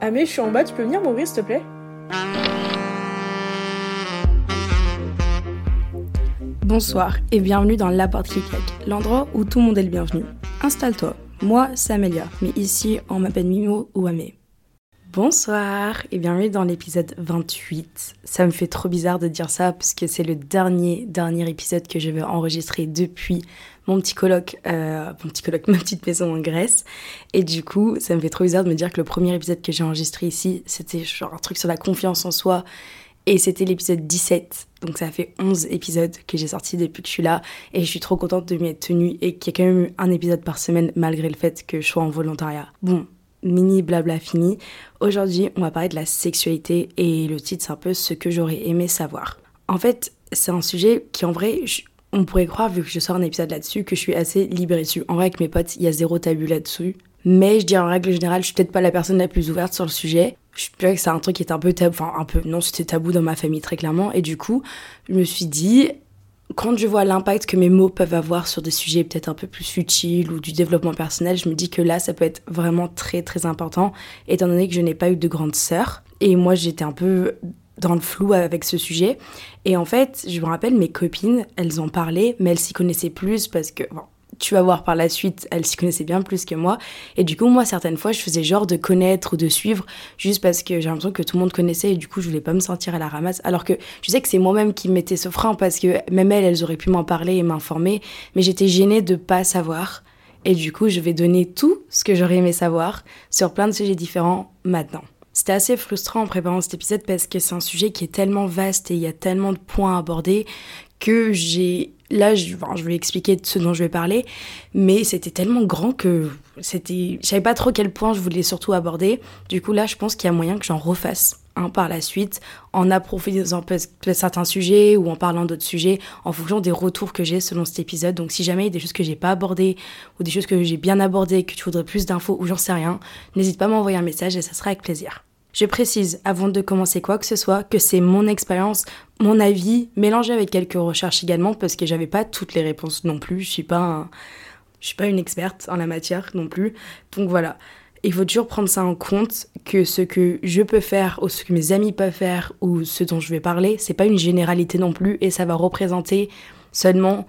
Amé, je suis en bas, tu peux venir m'ouvrir s'il te plaît? Bonsoir et bienvenue dans La Porte qui claque, l'endroit où tout le monde est le bienvenu. Installe-toi, moi c'est Amélia, mais ici on m'appelle Mimo ou Amé. Bonsoir et bienvenue dans l'épisode 28. Ça me fait trop bizarre de dire ça parce que c'est le dernier, dernier épisode que je vais enregistrer depuis mon petit colloque, euh, mon petit colloque, ma petite maison en Grèce. Et du coup, ça me fait trop bizarre de me dire que le premier épisode que j'ai enregistré ici, c'était genre un truc sur la confiance en soi. Et c'était l'épisode 17. Donc ça fait 11 épisodes que j'ai sortis depuis que je suis là. Et je suis trop contente de m'y être tenue et qu'il y ait quand même eu un épisode par semaine malgré le fait que je sois en volontariat. Bon, mini blabla fini. Aujourd'hui, on va parler de la sexualité et le titre, c'est un peu ce que j'aurais aimé savoir. En fait, c'est un sujet qui, en vrai, on pourrait croire, vu que je sors un épisode là-dessus, que je suis assez libérée dessus. En vrai, avec mes potes, il y a zéro tabou là-dessus. Mais je dirais en règle générale, je suis peut-être pas la personne la plus ouverte sur le sujet. Je dirais que c'est un truc qui est un peu tabou, enfin un peu, non, c'était tabou dans ma famille très clairement. Et du coup, je me suis dit, quand je vois l'impact que mes mots peuvent avoir sur des sujets peut-être un peu plus futiles ou du développement personnel, je me dis que là, ça peut être vraiment très très important, étant donné que je n'ai pas eu de grande sœur. Et moi, j'étais un peu dans le flou avec ce sujet. Et en fait, je me rappelle, mes copines, elles en parlaient, mais elles s'y connaissaient plus parce que, bon, tu vas voir par la suite, elle s'y connaissait bien plus que moi. Et du coup, moi, certaines fois, je faisais genre de connaître ou de suivre juste parce que j'ai l'impression que tout le monde connaissait et du coup, je voulais pas me sentir à la ramasse. Alors que je sais que c'est moi-même qui mettais ce frein parce que même elles, elles auraient pu m'en parler et m'informer, mais j'étais gênée de pas savoir. Et du coup, je vais donner tout ce que j'aurais aimé savoir sur plein de sujets différents maintenant. C'était assez frustrant en préparant cet épisode parce que c'est un sujet qui est tellement vaste et il y a tellement de points à aborder que j'ai là je, vais expliquer ce dont je vais parler mais c'était tellement grand que c'était je savais pas trop quel point je voulais surtout aborder. Du coup là je pense qu'il y a moyen que j'en refasse un par la suite en approfondissant certains sujets ou en parlant d'autres sujets en fonction des retours que j'ai selon cet épisode. Donc si jamais il y a des choses que j'ai pas abordées ou des choses que j'ai bien abordées que tu voudrais plus d'infos ou j'en sais rien n'hésite pas à m'envoyer un message et ça sera avec plaisir je précise, avant de commencer quoi que ce soit, que c'est mon expérience, mon avis, mélangé avec quelques recherches également, parce que j'avais pas toutes les réponses non plus. Je suis pas, je suis pas une experte en la matière non plus. Donc voilà. Il faut toujours prendre ça en compte que ce que je peux faire ou ce que mes amis peuvent faire ou ce dont je vais parler, c'est pas une généralité non plus et ça va représenter seulement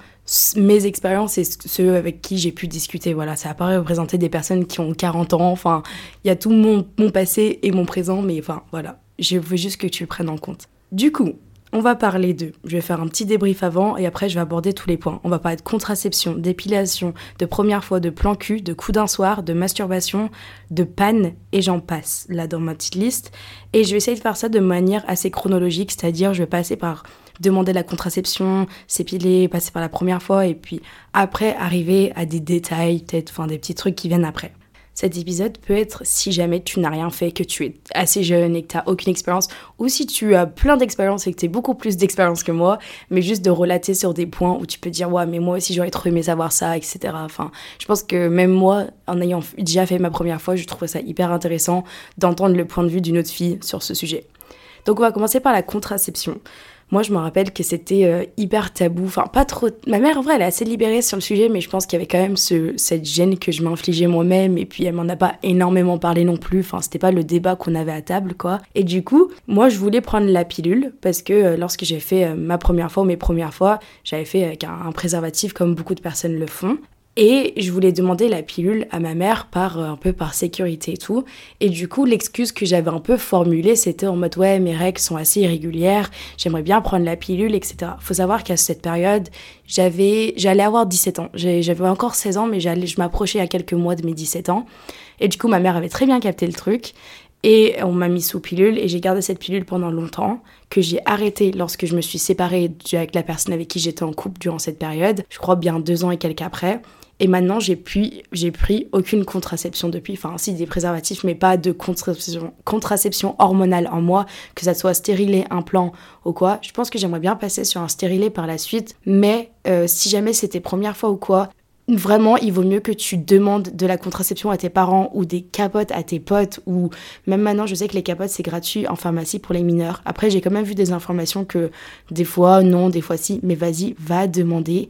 mes expériences et ceux avec qui j'ai pu discuter. Voilà, ça pas représenter des personnes qui ont 40 ans. Enfin, il y a tout mon, passé et mon présent, mais enfin, voilà. Je veux juste que tu le prennes en compte. Du coup, on va parler de. Je vais faire un petit débrief avant et après je vais aborder tous les points. On va parler de contraception, d'épilation, de première fois, de plan cul, de coup d'un soir, de masturbation, de panne et j'en passe là dans ma petite liste. Et je vais essayer de faire ça de manière assez chronologique, c'est-à-dire je vais passer par demander la contraception, s'épiler, passer par la première fois, et puis après arriver à des détails, peut-être, enfin des petits trucs qui viennent après. Cet épisode peut être si jamais tu n'as rien fait, que tu es assez jeune et que tu n'as aucune expérience, ou si tu as plein d'expérience et que tu as beaucoup plus d'expérience que moi, mais juste de relater sur des points où tu peux dire, ouais, mais moi aussi j'aurais trop aimé savoir ça, etc. Enfin, je pense que même moi, en ayant déjà fait ma première fois, je trouve ça hyper intéressant d'entendre le point de vue d'une autre fille sur ce sujet. Donc on va commencer par la contraception. Moi, je me rappelle que c'était euh, hyper tabou. Enfin, pas trop. Ma mère, en vrai, elle est assez libérée sur le sujet, mais je pense qu'il y avait quand même ce, cette gêne que je m'infligeais moi-même. Et puis, elle m'en a pas énormément parlé non plus. Enfin, c'était pas le débat qu'on avait à table, quoi. Et du coup, moi, je voulais prendre la pilule parce que euh, lorsque j'ai fait euh, ma première fois ou mes premières fois, j'avais fait avec un, préservatif comme beaucoup de personnes le font. Et je voulais demander la pilule à ma mère par euh, un peu par sécurité et tout. Et du coup, l'excuse que j'avais un peu formulée, c'était en mode ouais, mes règles sont assez irrégulières, j'aimerais bien prendre la pilule, etc. Faut savoir qu'à cette période, j'avais, j'allais avoir 17 ans. J'avais encore 16 ans, mais je m'approchais à quelques mois de mes 17 ans. Et du coup, ma mère avait très bien capté le truc. Et on m'a mis sous pilule et j'ai gardé cette pilule pendant longtemps, que j'ai arrêté lorsque je me suis séparée avec la personne avec qui j'étais en couple durant cette période, je crois bien deux ans et quelques après. Et maintenant, j'ai pris, j'ai pris aucune contraception depuis. Enfin, si des préservatifs, mais pas de contraception, contraception hormonale en moi, que ça soit stérilé, implant ou quoi. Je pense que j'aimerais bien passer sur un stérilet par la suite. Mais euh, si jamais c'était première fois ou quoi, Vraiment, il vaut mieux que tu demandes de la contraception à tes parents ou des capotes à tes potes ou même maintenant, je sais que les capotes c'est gratuit en pharmacie pour les mineurs. Après, j'ai quand même vu des informations que des fois non, des fois si, mais vas-y, va demander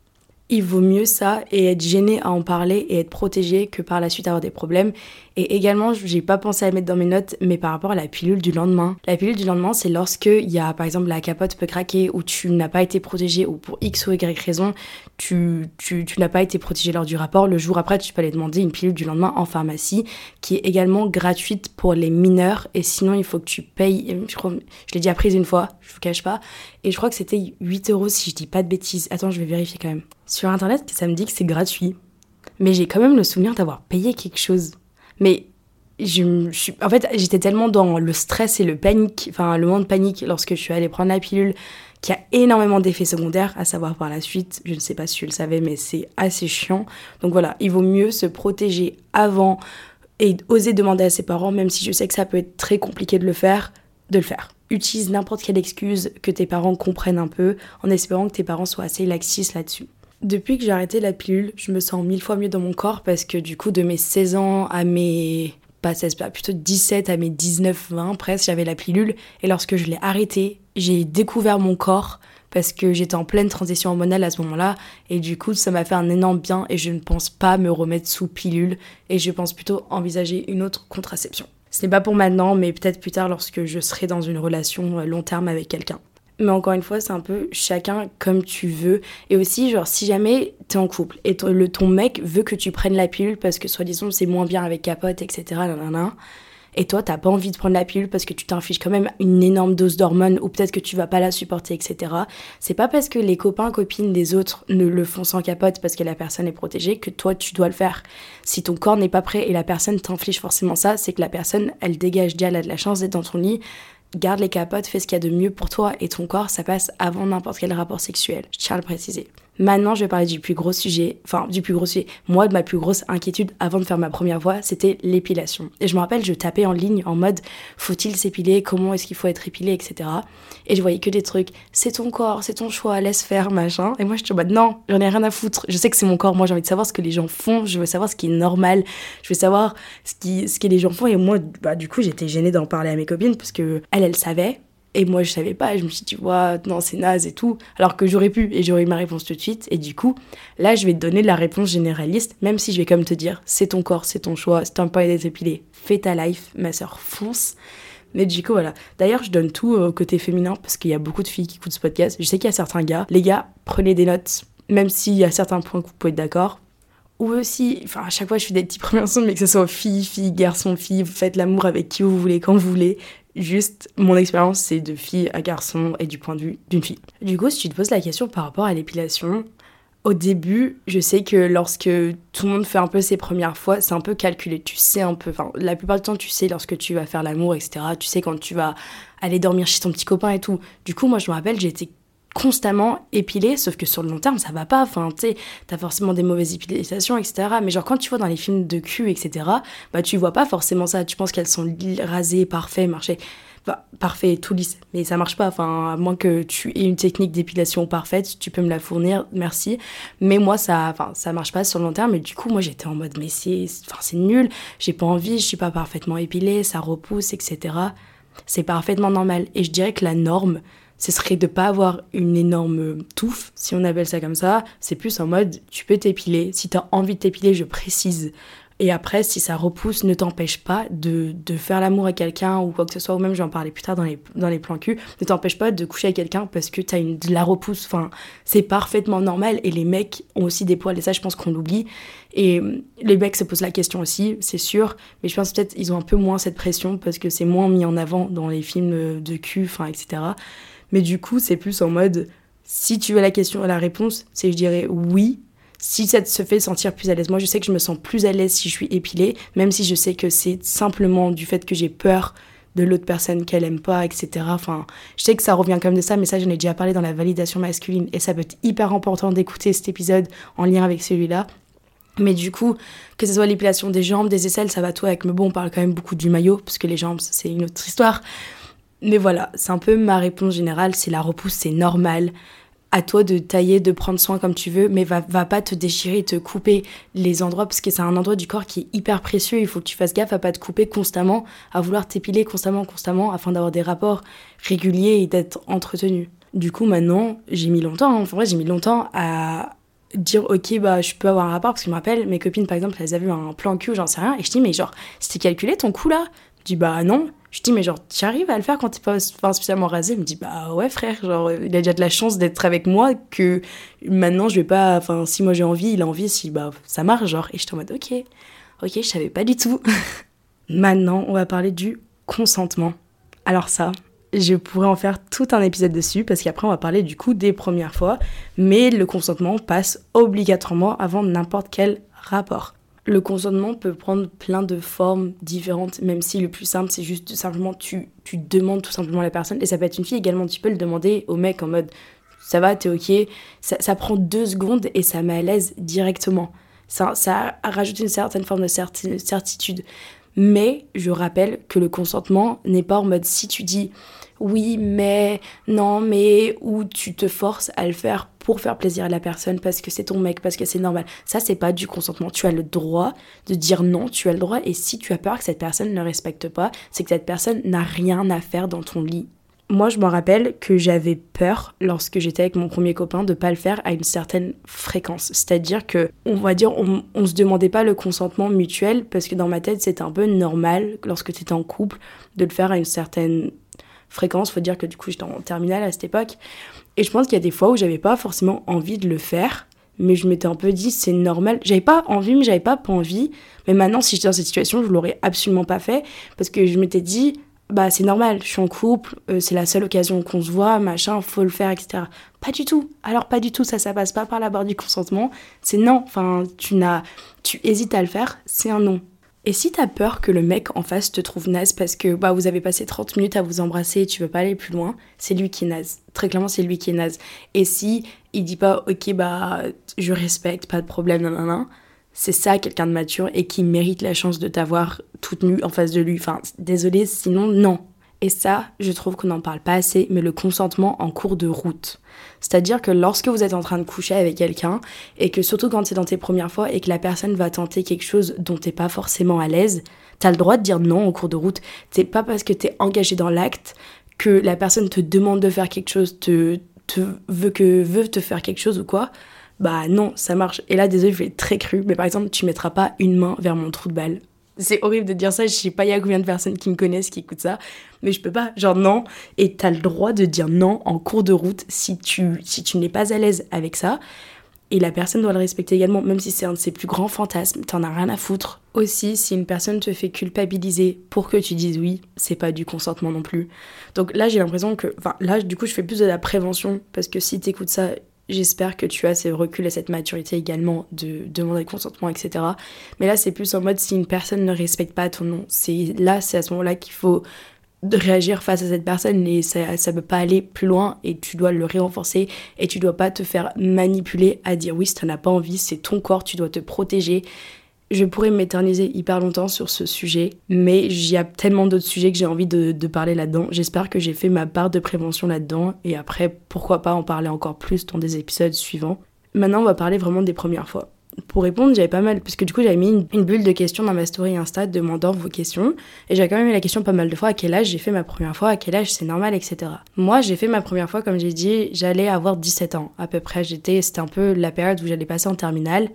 il vaut mieux ça et être gêné à en parler et être protégé que par la suite avoir des problèmes. Et également, j'ai pas pensé à mettre dans mes notes, mais par rapport à la pilule du lendemain. La pilule du lendemain, c'est lorsque il y a, par exemple, la capote peut craquer ou tu n'as pas été protégé ou pour X ou Y raison, tu, tu, tu n'as pas été protégé lors du rapport. Le jour après, tu peux aller demander une pilule du lendemain en pharmacie qui est également gratuite pour les mineurs. Et sinon, il faut que tu payes, je, crois, je l'ai déjà prise une fois, je vous cache pas. Et je crois que c'était 8 euros si je dis pas de bêtises. Attends, je vais vérifier quand même. Sur internet, ça me dit que c'est gratuit. Mais j'ai quand même le souvenir d'avoir payé quelque chose. Mais je, suis, en fait, j'étais tellement dans le stress et le panique, enfin le moment de panique lorsque je suis allée prendre la pilule, qui a énormément d'effets secondaires, à savoir par la suite, je ne sais pas si tu le savais, mais c'est assez chiant. Donc voilà, il vaut mieux se protéger avant et oser demander à ses parents, même si je sais que ça peut être très compliqué de le faire, de le faire. Utilise n'importe quelle excuse que tes parents comprennent un peu, en espérant que tes parents soient assez laxistes là-dessus. Depuis que j'ai arrêté la pilule, je me sens mille fois mieux dans mon corps parce que du coup, de mes 16 ans à mes. pas 16, plutôt 17 à mes 19, 20 presque, j'avais la pilule. Et lorsque je l'ai arrêtée, j'ai découvert mon corps parce que j'étais en pleine transition hormonale à ce moment-là. Et du coup, ça m'a fait un énorme bien et je ne pense pas me remettre sous pilule. Et je pense plutôt envisager une autre contraception. Ce n'est pas pour maintenant, mais peut-être plus tard lorsque je serai dans une relation long terme avec quelqu'un. Mais encore une fois, c'est un peu chacun comme tu veux. Et aussi, genre, si jamais t'es en couple et ton, le, ton mec veut que tu prennes la pilule parce que soi-disant c'est moins bien avec capote, etc. et toi, t'as pas envie de prendre la pilule parce que tu t'infiches quand même une énorme dose d'hormones ou peut-être que tu vas pas la supporter, etc. C'est pas parce que les copains, copines des autres ne le font sans capote parce que la personne est protégée que toi, tu dois le faire. Si ton corps n'est pas prêt et la personne t'inflige forcément ça, c'est que la personne, elle dégage déjà, elle a de la chance d'être dans ton lit garde les capotes, fais ce qu'il y a de mieux pour toi et ton corps, ça passe avant n'importe quel rapport sexuel. Je tiens à le préciser. Maintenant, je vais parler du plus gros sujet, enfin du plus gros sujet. Moi, de ma plus grosse inquiétude avant de faire ma première voix, c'était l'épilation. Et je me rappelle, je tapais en ligne en mode faut-il s'épiler, comment est-ce qu'il faut être épilé, etc. Et je voyais que des trucs, c'est ton corps, c'est ton choix, laisse faire, machin. Et moi, je en mode non, j'en ai rien à foutre. Je sais que c'est mon corps, moi j'ai envie de savoir ce que les gens font, je veux savoir ce qui est normal, je veux savoir ce, qui, ce que les gens font. Et moi, bah, du coup, j'étais gênée d'en parler à mes copines parce que elles, elles savaient, et moi, je savais pas. Je me suis dit, ouais, non, c'est naze et tout. Alors que j'aurais pu et j'aurais eu ma réponse tout de suite. Et du coup, là, je vais te donner la réponse généraliste, même si je vais comme te dire, c'est ton corps, c'est ton choix, c'est un pas d'être. Fais ta life, ma soeur, fonce. Mais du coup, voilà. D'ailleurs, je donne tout au côté féminin parce qu'il y a beaucoup de filles qui écoutent ce podcast. Je sais qu'il y a certains gars. Les gars, prenez des notes, même s'il y a certains points que vous pouvez être d'accord. Ou aussi, enfin, à chaque fois, je fais des petits premiers ensemble, mais que ce soit fille, fille, garçon, fille, vous faites l'amour avec qui vous voulez, quand vous voulez. Juste, mon expérience, c'est de fille à garçon et du point de vue d'une fille. Du coup, si tu te poses la question par rapport à l'épilation, au début, je sais que lorsque tout le monde fait un peu ses premières fois, c'est un peu calculé. Tu sais un peu, enfin, la plupart du temps, tu sais lorsque tu vas faire l'amour, etc. Tu sais quand tu vas aller dormir chez ton petit copain et tout. Du coup, moi, je me rappelle, été constamment épilée, sauf que sur le long terme, ça va pas. Enfin, tu t'as forcément des mauvaises épilisations, etc. Mais genre, quand tu vois dans les films de cul, etc., bah, tu vois pas forcément ça. Tu penses qu'elles sont rasées, parfait, marché. Bah, parfait, tout lisse. Mais ça marche pas. Enfin, à moins que tu aies une technique d'épilation parfaite, tu peux me la fournir, merci. Mais moi, ça, enfin, ça marche pas sur le long terme. Et du coup, moi, j'étais en mode, mais c'est, enfin, c'est nul. J'ai pas envie, je suis pas parfaitement épilée, ça repousse, etc. C'est parfaitement normal. Et je dirais que la norme, ce serait de pas avoir une énorme touffe, si on appelle ça comme ça. C'est plus en mode, tu peux t'épiler. Si tu as envie de t'épiler, je précise. Et après, si ça repousse, ne t'empêche pas de, de faire l'amour à quelqu'un ou quoi que ce soit, ou même j'en parlais plus tard dans les, dans les plans cul, ne t'empêche pas de coucher avec quelqu'un parce que t'as une, de la repousse. Enfin, c'est parfaitement normal. Et les mecs ont aussi des poils, et ça, je pense qu'on l'oublie. Et les mecs se posent la question aussi, c'est sûr, mais je pense peut-être ils ont un peu moins cette pression parce que c'est moins mis en avant dans les films de cul, enfin, etc. Mais du coup, c'est plus en mode, si tu veux la question et la réponse, c'est je dirais oui. Si ça te fait sentir plus à l'aise, moi je sais que je me sens plus à l'aise si je suis épilée, même si je sais que c'est simplement du fait que j'ai peur de l'autre personne qu'elle aime pas, etc. Enfin, je sais que ça revient comme de ça, mais ça j'en ai déjà parlé dans la validation masculine et ça peut être hyper important d'écouter cet épisode en lien avec celui-là. Mais du coup, que ce soit l'épilation des jambes, des aisselles, ça va tout avec. Mais bon, on parle quand même beaucoup du maillot, parce que les jambes, c'est une autre histoire. Mais voilà, c'est un peu ma réponse générale. C'est la repousse, c'est normal. À toi de tailler, de prendre soin comme tu veux, mais va, va pas te déchirer, te couper les endroits, parce que c'est un endroit du corps qui est hyper précieux. Il faut que tu fasses gaffe à pas te couper constamment, à vouloir t'épiler constamment, constamment, afin d'avoir des rapports réguliers et d'être entretenu. Du coup, maintenant, j'ai mis longtemps, hein. en vrai, j'ai mis longtemps à, dire ok bah je peux avoir un rapport parce que je me rappelle mes copines par exemple elles avaient un plan cul j'en sais rien et je dis mais genre c'était calculé ton coup là? Je dis bah non je dis mais genre tu arrives à le faire quand t'es pas spécialement rasé? Il me dit bah ouais frère genre il a déjà de la chance d'être avec moi que maintenant je vais pas enfin si moi j'ai envie il a envie si bah ça marche genre. Et je en mode ok ok je savais pas du tout. Maintenant on va parler du consentement. Alors ça je pourrais en faire tout un épisode dessus parce qu'après on va parler du coup des premières fois, mais le consentement passe obligatoirement avant n'importe quel rapport. Le consentement peut prendre plein de formes différentes, même si le plus simple c'est juste simplement tu, tu demandes tout simplement à la personne, et ça peut être une fille également, tu peux le demander au mec en mode ça va, t'es ok, ça, ça, prend deux secondes et ça met à l'aise directement. Ça, ça rajoute une certaine forme de certitude. Mais je rappelle que le consentement n'est pas en mode si tu dis oui, mais, non, mais, ou tu te forces à le faire pour faire plaisir à la personne parce que c'est ton mec, parce que c'est normal. Ça, c'est pas du consentement. Tu as le droit de dire non, tu as le droit, et si tu as peur que cette personne ne respecte pas, c'est que cette personne n'a rien à faire dans ton lit. Moi, je me rappelle que j'avais peur lorsque j'étais avec mon premier copain de pas le faire à une certaine fréquence. C'est-à-dire que, on va dire, on, on se demandait pas le consentement mutuel parce que dans ma tête, c'était un peu normal lorsque tu étais en couple de le faire à une certaine fréquence. Faut dire que du coup, j'étais en terminale à cette époque. Et je pense qu'il y a des fois où j'avais pas forcément envie de le faire, mais je m'étais un peu dit, c'est normal. J'avais pas envie, mais j'avais pas pas envie. Mais maintenant, si j'étais dans cette situation, je l'aurais absolument pas fait, parce que je m'étais dit, bah c'est normal, je suis en couple, euh, c'est la seule occasion qu'on se voit, machin, faut le faire, etc. Pas du tout. Alors pas du tout, ça, ça passe pas par la barre du consentement. C'est non. Enfin, tu n'as, tu hésites à le faire, c'est un non. Et si t'as peur que le mec en face te trouve naze parce que bah, vous avez passé 30 minutes à vous embrasser et tu veux pas aller plus loin, c'est lui qui est naze. Très clairement, c'est lui qui est naze. Et si il dit pas, ok, bah, je respecte, pas de problème, nan, c'est ça quelqu'un de mature et qui mérite la chance de t'avoir toute nue en face de lui. Enfin, désolé, sinon, non. Et ça, je trouve qu'on n'en parle pas assez, mais le consentement en cours de route. C'est-à-dire que lorsque vous êtes en train de coucher avec quelqu'un, et que surtout quand c'est dans tes premières fois, et que la personne va tenter quelque chose dont t'es pas forcément à l'aise, t'as le droit de dire non en cours de route. C'est pas parce que t'es engagé dans l'acte que la personne te demande de faire quelque chose, te, veut veut te faire quelque chose ou quoi. Bah non, ça marche. Et là, désolé, je vais être très cru, mais par exemple, tu mettras pas une main vers mon trou de balle c'est horrible de dire ça, je sais pas il y a combien de personnes qui me connaissent qui écoutent ça, mais je peux pas, genre non, et t'as le droit de dire non en cours de route si tu, si tu n'es pas à l'aise avec ça, et la personne doit le respecter également, même si c'est un de ses plus grands fantasmes, t'en as rien à foutre. Aussi, si une personne te fait culpabiliser pour que tu dises oui, c'est pas du consentement non plus. Donc là, j'ai l'impression que, enfin là, du coup, je fais plus de la prévention, parce que si t'écoutes ça, J'espère que tu as ce recul et cette maturité également de demander consentement, etc. Mais là, c'est plus en mode si une personne ne respecte pas ton nom. C'est là, c'est à ce moment-là qu'il faut réagir face à cette personne et ça, ça peut pas aller plus loin et tu dois le renforcer et tu dois pas te faire manipuler à dire oui, si tu n'as pas envie, c'est ton corps, tu dois te protéger je pourrais m'éterniser hyper longtemps sur ce sujet, mais il y a tellement d'autres sujets que j'ai envie de, parler là-dedans. J'espère que j'ai fait ma part de prévention là-dedans, et après, pourquoi pas en parler encore plus dans des épisodes suivants. Maintenant, on va parler vraiment des premières fois. Pour répondre, j'avais pas mal, puisque du coup, j'avais mis une, bulle de questions dans ma story Insta demandant vos questions, et j'ai quand même eu la question pas mal de fois à quel âge j'ai fait ma première fois, à quel âge c'est normal, etc. Moi, j'ai fait ma première fois, comme j'ai dit, j'allais avoir 17 ans à peu près. J'étais, c'était un peu la période où j'allais passer en terminale.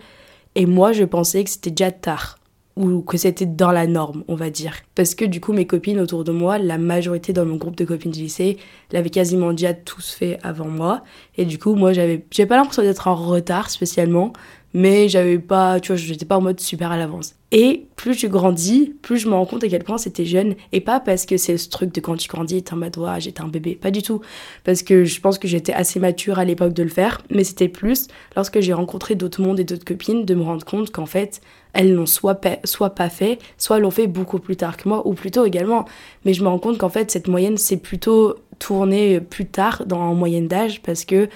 Et moi, je pensais que c'était déjà tard ou que c'était dans la norme, on va dire. Parce que du coup, mes copines autour de moi, la majorité dans mon groupe de copines du lycée, l'avaient quasiment déjà tous fait avant moi. Et du coup, moi, j'avais, pas l'impression d'être en retard spécialement, mais j'avais pas, tu vois, j'étais pas en mode super à l'avance. Et plus je grandis, plus je me rends compte à quel point c'était jeune. Et pas parce que c'est ce truc de quand tu grandis, t'es en mode, j'étais un bébé. Pas du tout. Parce que je pense que j'étais assez mature à l'époque de le faire. Mais c'était plus lorsque j'ai rencontré d'autres mondes et d'autres copines de me rendre compte qu'en fait, elles l'ont soit, pas, soit pas fait, soit l'ont fait beaucoup plus tard que moi, ou plutôt également. Mais je me rends compte qu'en fait, cette moyenne, c'est plutôt tourné plus tard dans en moyenne d'âge parce que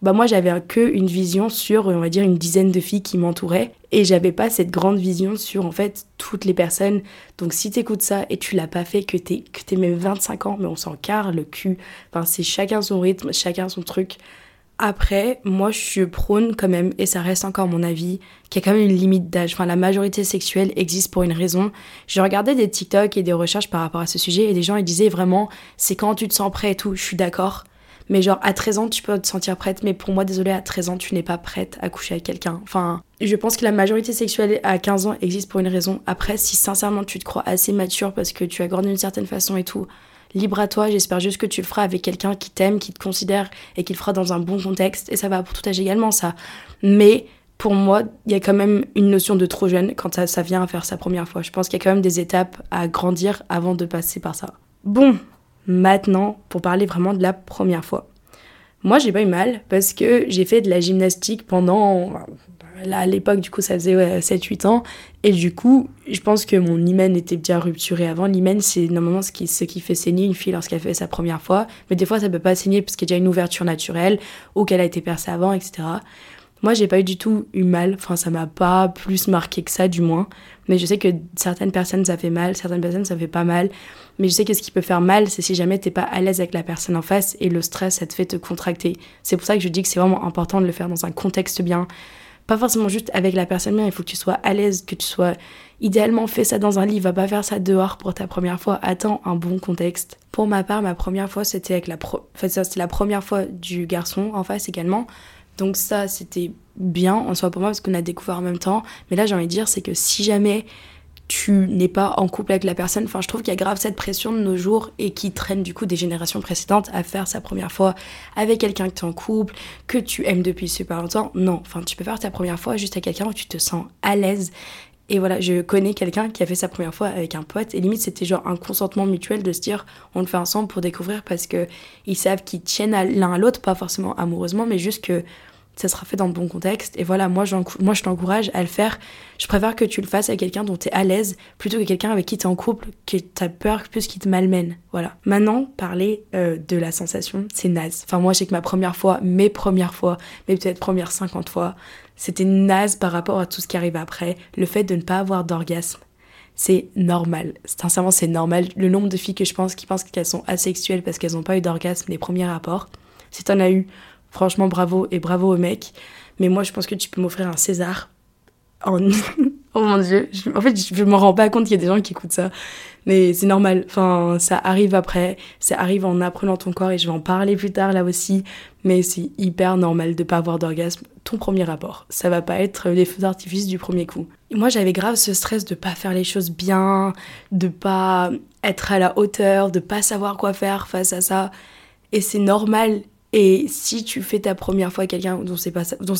bah moi j'avais que une vision sur on va dire une dizaine de filles qui m'entouraient. Et j'avais pas cette grande vision sur en fait toutes les personnes. Donc si t'écoutes ça et tu l'as pas fait que t'es que t'es même 25 ans mais on s'en carre le cul. Enfin c'est chacun son rythme chacun son truc. Après moi je suis prône quand même et ça reste encore mon avis qu'il y a quand même une limite d'âge. Enfin la majorité sexuelle existe pour une raison. J'ai regardé des TikTok et des recherches par rapport à ce sujet et des gens ils disaient vraiment c'est quand tu te sens prêt et tout. Je suis d'accord mais genre, à 13 ans, tu peux te sentir prête, mais pour moi, désolé, à 13 ans, tu n'es pas prête à coucher avec quelqu'un. Enfin, je pense que la majorité sexuelle à 15 ans existe pour une raison. Après, si sincèrement tu te crois assez mature parce que tu as grandi d'une certaine façon et tout, libre à toi, j'espère juste que tu le feras avec quelqu'un qui t'aime, qui te considère et qui le fera dans un bon contexte. Et ça va pour tout âge également, ça. Mais pour moi, il y a quand même une notion de trop jeune quand ça, ça vient à faire sa première fois. Je pense qu'il y a quand même des étapes à grandir avant de passer par ça. Bon, maintenant pour parler vraiment de la première fois. Moi, j'ai pas eu mal parce que j'ai fait de la gymnastique pendant. Là, à l'époque, du coup, ça faisait 7-8 ans. Et du coup, je pense que mon hymen était bien rupturé avant. L'hymen, c'est normalement ce qui, ce qui fait saigner une fille lorsqu'elle fait sa première fois. Mais des fois, ça peut pas saigner parce qu'il y a déjà une ouverture naturelle ou qu'elle a été percée avant, etc. Moi, j'ai pas eu du tout eu mal. Enfin, ça m'a pas plus marqué que ça, du moins. Mais je sais que certaines personnes, ça fait mal. Certaines personnes, ça fait pas mal. Mais je sais que ce qui peut faire mal, c'est si jamais t'es pas à l'aise avec la personne en face et le stress, ça te fait te contracter. C'est pour ça que je dis que c'est vraiment important de le faire dans un contexte bien. Pas forcément juste avec la personne bien. Il faut que tu sois à l'aise, que tu sois idéalement fais ça dans un lit. Va pas faire ça dehors pour ta première fois. Attends un bon contexte. Pour ma part, ma première fois, c'était avec la pro... enfin, c'était la première fois du garçon en face également. Donc ça, c'était bien en soi pour moi parce qu'on a découvert en même temps. Mais là, j'ai envie de dire, c'est que si jamais tu n'es pas en couple avec la personne, enfin, je trouve qu'il y a grave cette pression de nos jours et qui traîne du coup des générations précédentes à faire sa première fois avec quelqu'un que tu es en couple, que tu aimes depuis super longtemps. Non, enfin, tu peux faire ta première fois juste avec quelqu'un où tu te sens à l'aise et voilà, je connais quelqu'un qui a fait sa première fois avec un pote et limite c'était genre un consentement mutuel de se dire on le fait ensemble pour découvrir parce que ils savent qu'ils tiennent l'un à l'autre, pas forcément amoureusement, mais juste que ça sera fait dans le bon contexte. Et voilà, moi, moi je t'encourage à le faire. Je préfère que tu le fasses avec quelqu'un dont tu es à l'aise plutôt que quelqu'un avec qui tu es en couple, qui t'as peur plus qu'il te malmène. Voilà. Maintenant, parler euh, de la sensation, c'est naze. Enfin, moi, je sais que ma première fois, mes premières fois, mais peut-être premières 50 fois, c'était naze par rapport à tout ce qui arrive après. Le fait de ne pas avoir d'orgasme. C'est normal. Sincèrement, c'est normal. Le nombre de filles que je pense qui pensent qu'elles sont asexuelles parce qu'elles n'ont pas eu d'orgasme les premiers rapports. Si t'en as eu, Franchement, bravo et bravo au mec. Mais moi, je pense que tu peux m'offrir un César. Oh, oh mon dieu. en fait, je me rends pas compte qu'il y a des gens qui écoutent ça. Mais c'est normal. Enfin, ça arrive après. Ça arrive en apprenant ton corps et je vais en parler plus tard là aussi. Mais c'est hyper normal de pas avoir d'orgasme ton premier rapport. Ça va pas être les feux d'artifice du premier coup. moi, j'avais grave ce stress de pas faire les choses bien, de pas être à la hauteur, de pas savoir quoi faire face à ça. Et c'est normal et si tu fais ta première fois à quelqu'un dont c'est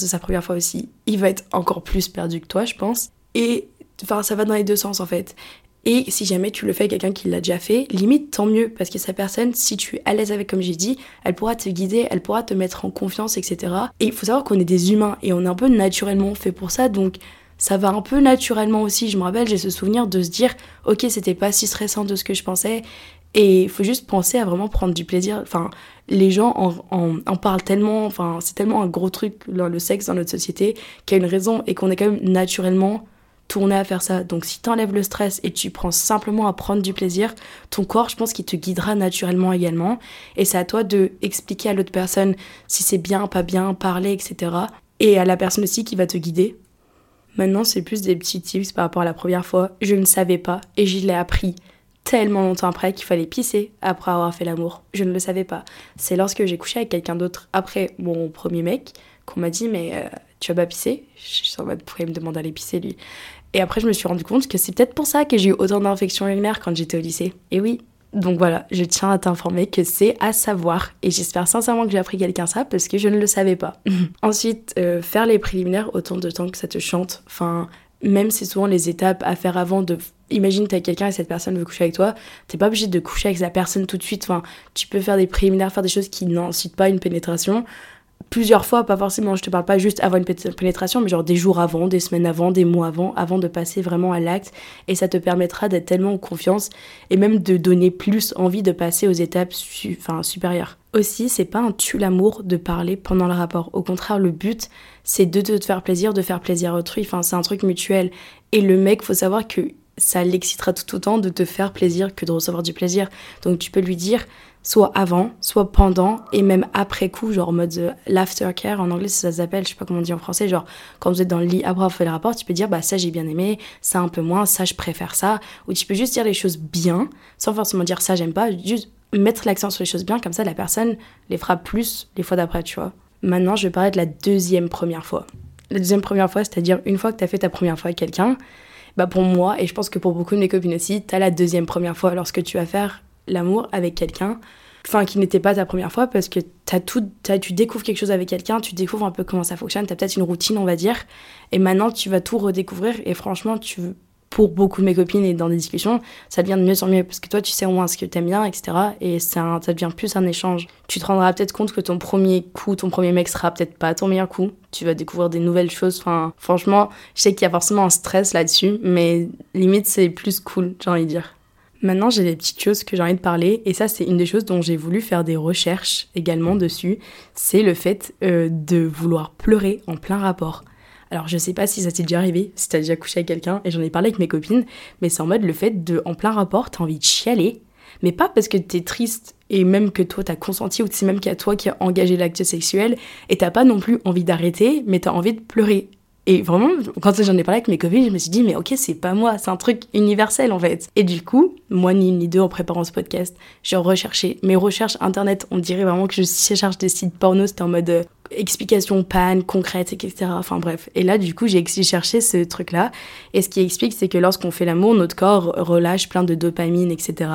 sa première fois aussi, il va être encore plus perdu que toi, je pense. Et enfin, ça va dans les deux sens en fait. Et si jamais tu le fais à quelqu'un qui l'a déjà fait, limite tant mieux parce que sa personne, si tu es à l'aise avec comme j'ai dit, elle pourra te guider, elle pourra te mettre en confiance, etc. Et il faut savoir qu'on est des humains et on est un peu naturellement fait pour ça, donc ça va un peu naturellement aussi. Je me rappelle, j'ai ce souvenir de se dire, ok, c'était pas si stressant de ce que je pensais. Et il faut juste penser à vraiment prendre du plaisir. Enfin, les gens en, en, parlent tellement, enfin, c'est tellement un gros truc, le, sexe dans notre société, qu'il y a une raison et qu'on est quand même naturellement tourné à faire ça. Donc si t'enlèves le stress et tu prends simplement à prendre du plaisir, ton corps, je pense qu'il te guidera naturellement également. Et c'est à toi de expliquer à l'autre personne si c'est bien, pas bien, parler, etc. Et à la personne aussi qui va te guider. Maintenant, c'est plus des petits tips par rapport à la première fois. Je ne savais pas et j'y l'ai appris tellement longtemps après qu'il fallait pisser après avoir fait l'amour. Je ne le savais pas. C'est lorsque j'ai couché avec quelqu'un d'autre après mon premier mec qu'on m'a dit mais euh, tu vas pas pisser Je suis en mode pourquoi il me demande d'aller pisser lui Et après je me suis rendu compte que c'est peut-être pour ça que j'ai eu autant d'infections urinaires quand j'étais au lycée. Et oui. Donc voilà, je tiens à t'informer que c'est à savoir et j'espère sincèrement que j'ai appris quelqu'un ça parce que je ne le savais pas. Ensuite, euh, faire les préliminaires autant de temps que ça te chante. Enfin, même c'est souvent les étapes à faire avant de imagine t'as quelqu'un et cette personne veut coucher avec toi t'es pas obligé de coucher avec la personne tout de suite. Enfin tu peux faire des préliminaires faire des choses qui n'incitent pas une pénétration plusieurs fois, pas forcément, je te parle pas juste avant une pénétration, mais genre des jours avant, des semaines avant, des mois avant, avant de passer vraiment à l'acte. Et ça te permettra d'être tellement en confiance et même de donner plus envie de passer aux étapes enfin, supérieures. Aussi, c'est pas un tue l'amour de parler pendant le rapport. Au contraire, le but, c'est de te faire plaisir, de faire plaisir à autrui. Enfin, c'est un truc mutuel. Et le mec, faut savoir que ça l'excitera tout autant de te faire plaisir que de recevoir du plaisir. Donc tu peux lui dire, soit avant, soit pendant, et même après coup, genre en mode euh, l'aftercare, en anglais ça s'appelle, je sais pas comment on dit en français, genre quand vous êtes dans le lit après avoir fait le rapport, tu peux dire bah ça j'ai bien aimé, ça un peu moins, ça je préfère ça, ou tu peux juste dire les choses bien, sans forcément dire ça j'aime pas, juste mettre l'accent sur les choses bien, comme ça la personne les fera plus les fois d'après, tu vois. Maintenant je vais parler de la deuxième première fois. La deuxième première fois, c'est-à-dire une fois que tu as fait ta première fois avec quelqu'un, bah pour moi, et je pense que pour beaucoup de mes copines aussi, tu as la deuxième première fois lorsque tu vas faire l'amour avec quelqu'un, enfin qui n'était pas ta première fois parce que as tout, tu découvres quelque chose avec quelqu'un, tu découvres un peu comment ça fonctionne, tu as peut-être une routine on va dire, et maintenant tu vas tout redécouvrir et franchement tu pour beaucoup de mes copines et dans des discussions, ça devient de mieux en mieux parce que toi tu sais au moins ce que t'aimes bien, etc. Et ça, ça devient plus un échange. Tu te rendras peut-être compte que ton premier coup, ton premier mec sera peut-être pas ton meilleur coup. Tu vas découvrir des nouvelles choses. Enfin, franchement, je sais qu'il y a forcément un stress là-dessus, mais limite c'est plus cool, j'ai envie de dire. Maintenant, j'ai des petites choses que j'ai envie de parler, et ça, c'est une des choses dont j'ai voulu faire des recherches également dessus. C'est le fait euh, de vouloir pleurer en plein rapport. Alors, je sais pas si ça t'est déjà arrivé, si t'as déjà couché avec quelqu'un, et j'en ai parlé avec mes copines, mais c'est en mode le fait de, en plein rapport, t'as envie de chialer, mais pas parce que t'es triste et même que toi t'as consenti ou c'est même qu'il toi qui a engagé l'acte sexuel et t'as pas non plus envie d'arrêter, mais t'as envie de pleurer. Et vraiment, quand j'en ai parlé avec mes copines, je me suis dit, mais ok, c'est pas moi, c'est un truc universel en fait. Et du coup, moi ni une ni deux en préparant ce podcast, j'ai recherché mes recherches internet. On dirait vraiment que je cherche des sites porno, c'était en mode explications panne concrètes, etc. Enfin bref. Et là, du coup, j'ai cherché ce truc-là. Et ce qui explique, c'est que lorsqu'on fait l'amour, notre corps relâche plein de dopamine, etc.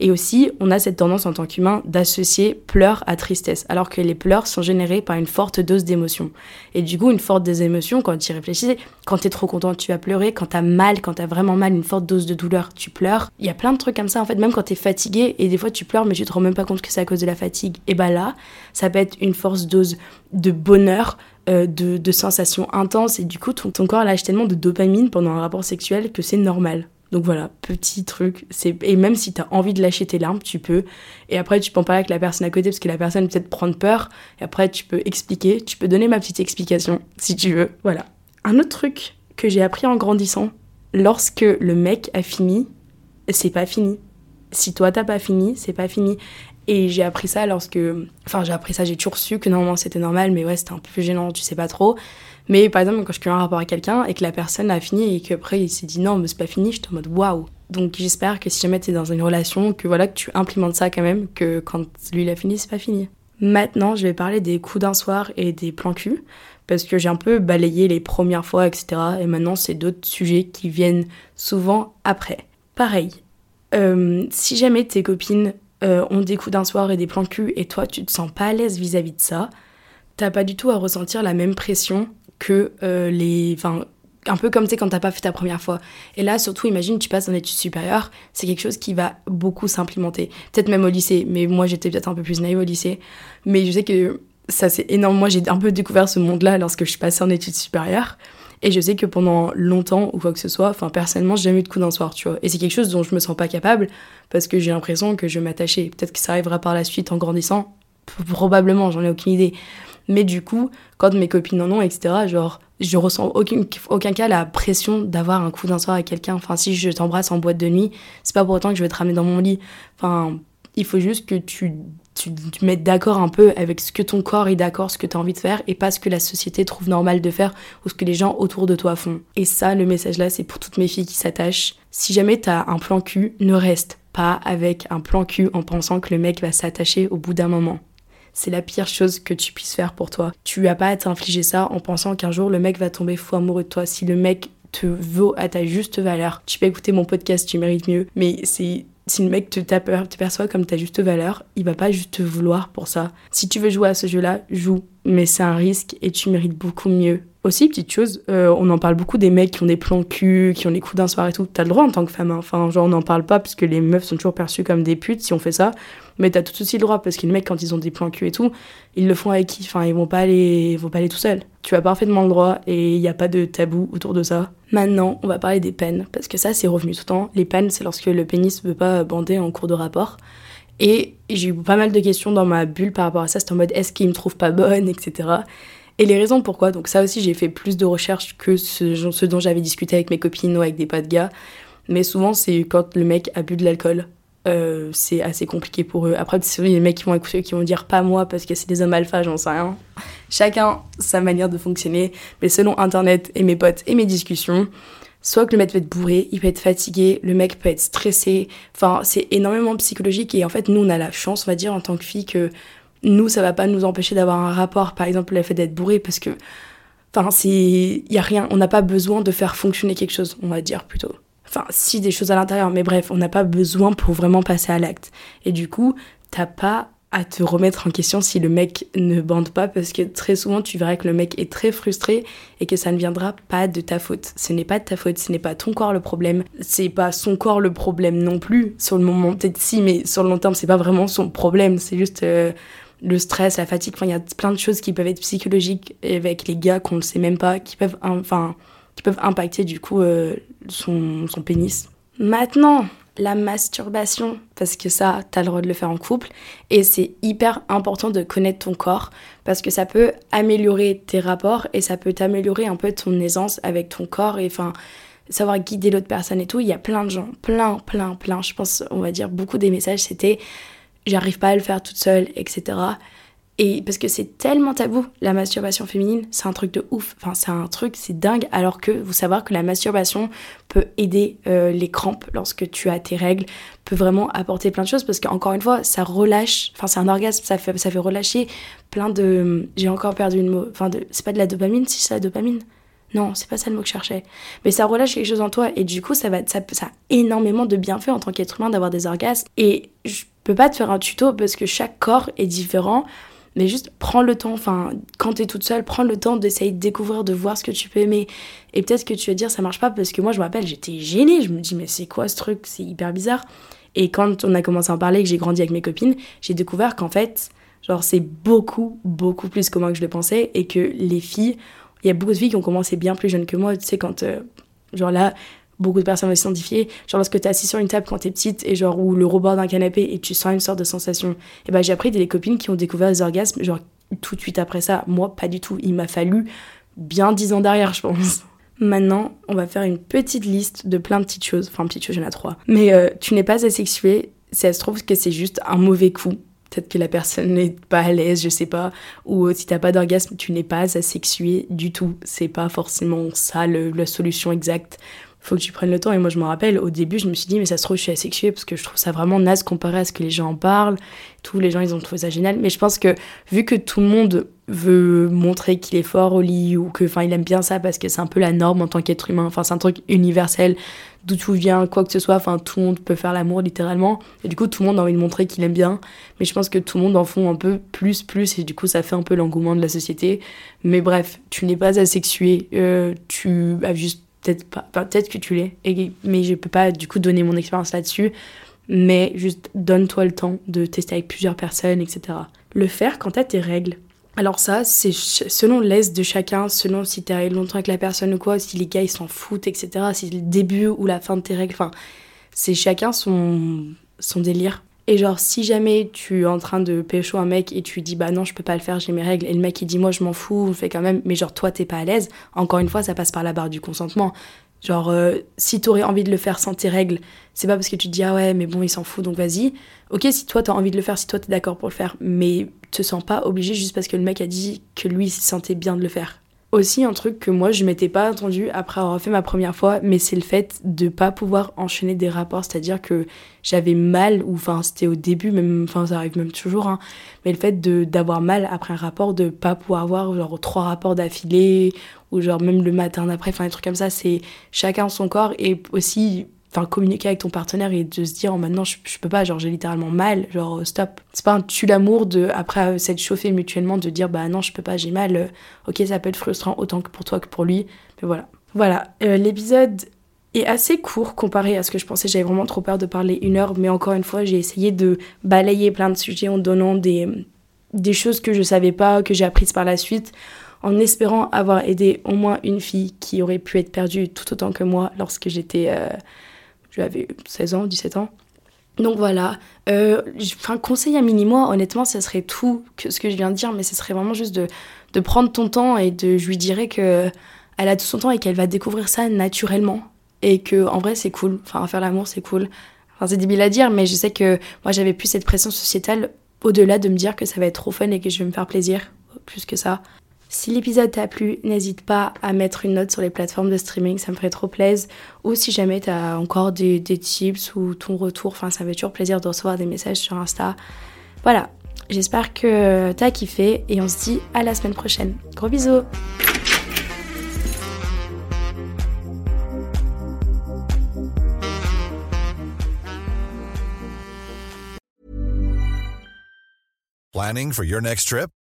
Et aussi, on a cette tendance en tant qu'humain d'associer pleurs à tristesse, alors que les pleurs sont générés par une forte dose d'émotion. Et du coup, une forte dose d'émotion, quand tu y réfléchis, quand t'es trop content, tu vas pleurer. Quand t'as mal, quand t'as vraiment mal, une forte dose de douleur, tu pleures. Il y a plein de trucs comme ça, en fait, même quand t'es fatigué, et des fois tu pleures, mais tu te rends même pas compte que c'est à cause de la fatigue. Et bah là, ça peut être une force dose de bonheur, euh, de, sensations intenses, et du coup, ton, corps lâche tellement de dopamine pendant un rapport sexuel que c'est normal. Donc voilà, petit truc. Et même si t'as envie de lâcher tes larmes, tu peux. Et après, tu peux en parler avec la personne à côté parce que la personne peut-être prendre peur. Et après, tu peux expliquer. Tu peux donner ma petite explication si tu veux. Voilà. Un autre truc que j'ai appris en grandissant, lorsque le mec a fini, c'est pas fini. Si toi t'as pas fini, c'est pas fini. Et j'ai appris ça lorsque. Enfin, j'ai appris ça, j'ai toujours su que normalement c'était normal, mais ouais, c'était un peu gênant, tu sais pas trop. Mais par exemple, quand je crée un rapport avec quelqu'un et que la personne a fini et qu'après il s'est dit non, mais c'est pas fini, j'étais en mode waouh. Donc j'espère que si jamais t'es dans une relation, que voilà, que tu implémentes ça quand même, que quand lui il a fini, c'est pas fini. Maintenant, je vais parler des coups d'un soir et des plans cul, parce que j'ai un peu balayé les premières fois, etc. Et maintenant, c'est d'autres sujets qui viennent souvent après. Pareil, euh, si jamais tes copines euh, ont des coups d'un soir et des plans cul et toi tu te sens pas à l'aise vis-à-vis de ça, t'as pas du tout à ressentir la même pression que euh, les. Enfin, un peu comme sais quand t'as pas fait ta première fois. Et là, surtout, imagine, tu passes en études supérieures, c'est quelque chose qui va beaucoup s'implémenter. Peut-être même au lycée, mais moi j'étais peut-être un peu plus naïve au lycée. Mais je sais que ça c'est énorme. Moi j'ai un peu découvert ce monde-là lorsque je suis passée en études supérieures. Et je sais que pendant longtemps ou quoi que ce soit, enfin personnellement, j'ai jamais eu de coup d'un soir, tu vois. Et c'est quelque chose dont je me sens pas capable parce que j'ai l'impression que je vais m'attacher. Peut-être que ça arrivera par la suite en grandissant. Probablement, j'en ai aucune idée. Mais du coup, quand mes copines en ont, etc., genre, je ressens aucun, aucun cas la pression d'avoir un coup d'un soir avec quelqu'un. Enfin, si je t'embrasse en boîte de nuit, c'est pas pour autant que je vais te ramener dans mon lit. Enfin, il faut juste que tu tu te mettes d'accord un peu avec ce que ton corps est d'accord, ce que tu as envie de faire, et pas ce que la société trouve normal de faire ou ce que les gens autour de toi font. Et ça, le message là, c'est pour toutes mes filles qui s'attachent. Si jamais tu as un plan cul, ne reste pas avec un plan cul en pensant que le mec va s'attacher au bout d'un moment. C'est la pire chose que tu puisses faire pour toi. Tu as pas à t'infliger ça en pensant qu'un jour le mec va tomber fou amoureux de toi. Si le mec te vaut à ta juste valeur, tu peux écouter mon podcast, tu mérites mieux. Mais c'est si le mec te, te perçoit comme ta juste valeur, il va pas juste te vouloir pour ça. Si tu veux jouer à ce jeu-là, joue. Mais c'est un risque et tu mérites beaucoup mieux Aussi, petite chose, euh, on en parle beaucoup des mecs qui ont des plans cul, qui ont les coups d'un soir et tout. T'as le droit en tant que femme. Hein. Enfin, genre, on n'en parle pas parce que les meufs sont toujours perçues comme des putes si on fait ça. Mais t'as tout aussi le droit parce que les mecs, quand ils ont des plans cul et tout, ils le font avec qui? Enfin, ils vont pas aller, vont pas aller tout seuls. Tu as parfaitement le droit et il n'y a pas de tabou autour de ça. Maintenant, on va parler des peines parce que ça, c'est revenu tout le temps. Les peines, c'est lorsque le pénis ne veut pas bander en cours de rapport. Et j'ai eu pas mal de questions dans ma bulle par rapport à ça. C'était en mode est-ce qu'il me trouve pas bonne, etc. Et les raisons pourquoi. Donc ça aussi, j'ai fait plus de recherches que ce, dont j'avais discuté avec mes copines ou avec des potes de gars. Mais souvent, c'est quand le mec a bu de l'alcool. Euh, c'est assez compliqué pour eux. Après, c'est les mecs qui vont écouter, qui vont dire pas moi parce que c'est des hommes alpha, j'en sais rien. Chacun sa manière de fonctionner. Mais selon Internet et mes potes et mes discussions, soit que le mec peut être bourré, il peut être fatigué, le mec peut être stressé. Enfin, c'est énormément psychologique et en fait, nous, on a la chance, on va dire, en tant que fille, que nous, ça va pas nous empêcher d'avoir un rapport, par exemple, le fait d'être bourré, parce que, enfin, il y a rien, on n'a pas besoin de faire fonctionner quelque chose, on va dire plutôt. Enfin, si des choses à l'intérieur, mais bref, on n'a pas besoin pour vraiment passer à l'acte. Et du coup, t'as pas à te remettre en question si le mec ne bande pas parce que très souvent tu verras que le mec est très frustré et que ça ne viendra pas de ta faute. Ce n'est pas de ta faute, ce n'est pas ton corps le problème, c'est pas son corps le problème non plus. Sur le moment peut-être si mais sur le long terme c'est pas vraiment son problème, c'est juste euh, le stress, la fatigue, enfin il y a plein de choses qui peuvent être psychologiques avec les gars qu'on ne sait même pas, qui peuvent, enfin, qui peuvent impacter du coup euh, son, son pénis. Maintenant, la masturbation, parce que ça, t'as le droit de le faire en couple, et c'est hyper important de connaître ton corps, parce que ça peut améliorer tes rapports, et ça peut t'améliorer un peu ton aisance avec ton corps, et enfin, savoir guider l'autre personne et tout. Il y a plein de gens, plein, plein, plein, je pense, on va dire, beaucoup des messages, c'était j'arrive pas à le faire toute seule, etc. Et parce que c'est tellement tabou, la masturbation féminine, c'est un truc de ouf. Enfin, c'est un truc, c'est dingue. Alors que vous savoir que la masturbation peut aider euh, les crampes lorsque tu as tes règles, peut vraiment apporter plein de choses parce qu'encore une fois, ça relâche. Enfin, c'est un orgasme, ça fait, ça fait relâcher plein de. J'ai encore perdu une mot. Enfin, c'est pas de la dopamine, si c'est la dopamine. Non, c'est pas ça le mot que je cherchais. Mais ça relâche quelque chose en toi et du coup, ça, va, ça, a énormément de bienfaits en tant qu'être humain d'avoir des orgasmes. Et je peux pas te faire un tuto parce que chaque corps est différent mais juste prends le temps, enfin, quand t'es toute seule, prends le temps d'essayer de découvrir, de voir ce que tu peux aimer. Et peut-être que tu vas dire ça marche pas parce que moi, je me rappelle, j'étais gênée. Je me dis, mais c'est quoi ce truc? C'est hyper bizarre. Et quand on a commencé à en parler, que j'ai grandi avec mes copines, j'ai découvert qu'en fait, genre, c'est beaucoup, beaucoup plus commun que je le pensais et que les filles, il y a beaucoup de filles qui ont commencé bien plus jeunes que moi. Tu sais, quand, euh, genre là, beaucoup de personnes vont s'identifier. Genre lorsque t'es assis sur une table quand t'es petite et genre ou le rebord d'un canapé et tu sens une sorte de sensation. Et ben j'ai appris des copines qui ont découvert les orgasmes genre tout de suite après ça. Moi pas du tout. Il m'a fallu bien dix ans derrière je pense. Maintenant, on va faire une petite liste de plein de petites choses. Enfin, petites choses, j'en ai trois. Mais euh, tu n'es pas asexué, ça se trouve que c'est juste un mauvais coup. Peut-être que la personne n'est pas à l'aise, je sais pas. Ou si t'as pas d'orgasme, tu n'es pas asexué du tout. C'est pas forcément ça la solution exacte faut que tu prennes le temps. Et moi, je me rappelle, au début, je me suis dit, mais ça se trouve, je suis asexuée parce que je trouve ça vraiment naze comparé à ce que les gens en parlent. Tous les gens, ils ont trouvé ça génial. Mais je pense que vu que tout le monde veut montrer qu'il est fort au lit ou que, enfin, il aime bien ça parce que c'est un peu la norme en tant qu'être humain. Enfin, c'est un truc universel d'où tout vient, quoi que ce soit. Enfin, tout le monde peut faire l'amour littéralement. Et du coup, tout le monde a envie de montrer qu'il aime bien. Mais je pense que tout le monde en font un peu plus, plus. Et du coup, ça fait un peu l'engouement de la société. Mais bref, tu n'es pas asexué. Euh, tu as juste peut-être pas, peut-être que tu l'es, mais je peux pas du coup donner mon expérience là-dessus. Mais juste donne-toi le temps de tester avec plusieurs personnes, etc. Le faire quand t'as tes règles. Alors ça, c'est selon l'aise de chacun, selon si t'as longtemps avec la personne ou quoi, si les gars ils s'en foutent, etc. Si c'est le début ou la fin de tes règles, enfin, c'est chacun son, son délire. Et genre, si jamais tu es en train de pécho un mec et tu dis bah non, je peux pas le faire, j'ai mes règles, et le mec il dit moi je m'en fous, on le fait quand même, mais genre toi t'es pas à l'aise, encore une fois, ça passe par la barre du consentement. Genre, euh, si t'aurais envie de le faire sans tes règles, c'est pas parce que tu te dis ah ouais, mais bon, il s'en fout donc vas-y. Ok, si toi t'as envie de le faire, si toi t'es d'accord pour le faire, mais te sens pas obligé juste parce que le mec a dit que lui il se sentait bien de le faire aussi un truc que moi je m'étais pas attendu après avoir fait ma première fois, mais c'est le fait de pas pouvoir enchaîner des rapports, c'est-à-dire que j'avais mal, ou enfin c'était au début, même, enfin ça arrive même toujours, hein, mais le fait d'avoir mal après un rapport, de pas pouvoir avoir genre trois rapports d'affilée, ou genre même le matin d'après, enfin des trucs comme ça, c'est chacun son corps, et aussi enfin communiquer avec ton partenaire et de se dire oh, maintenant je, je peux pas genre j'ai littéralement mal genre stop. C'est pas un tue l'amour de après euh, s'être chauffé mutuellement de dire bah non je peux pas j'ai mal euh, ok ça peut être frustrant autant que pour toi que pour lui mais voilà. Voilà euh, l'épisode est assez court comparé à ce que je pensais j'avais vraiment trop peur de parler une heure mais encore une fois j'ai essayé de balayer plein de sujets en donnant des des choses que je savais pas que j'ai apprises par la suite en espérant avoir aidé au moins une fille qui aurait pu être perdue tout autant que moi lorsque j'étais j'avais 16 ans, 17 ans. Donc voilà, euh, enfin conseil à mini-moi, honnêtement, ça serait tout ce que je viens de dire, mais ce serait vraiment juste de, de prendre ton temps et de, je lui dirais que elle a tout son temps et qu'elle va découvrir ça naturellement et que en vrai c'est cool, enfin faire l'amour c'est cool. Enfin c'est débile à dire, mais je sais que moi j'avais plus cette pression sociétale au-delà de me dire que ça va être trop fun et que je vais me faire plaisir plus que ça. Si l'épisode t'a plu, n'hésite pas à mettre une note sur les plateformes de streaming, ça me ferait trop plaisir. Ou si jamais t'as encore des, des, tips ou ton retour, enfin ça me fait toujours plaisir de recevoir des messages sur Insta. Voilà, j'espère que t'as kiffé et on se dit à la semaine prochaine. Gros bisous Planning for your next trip?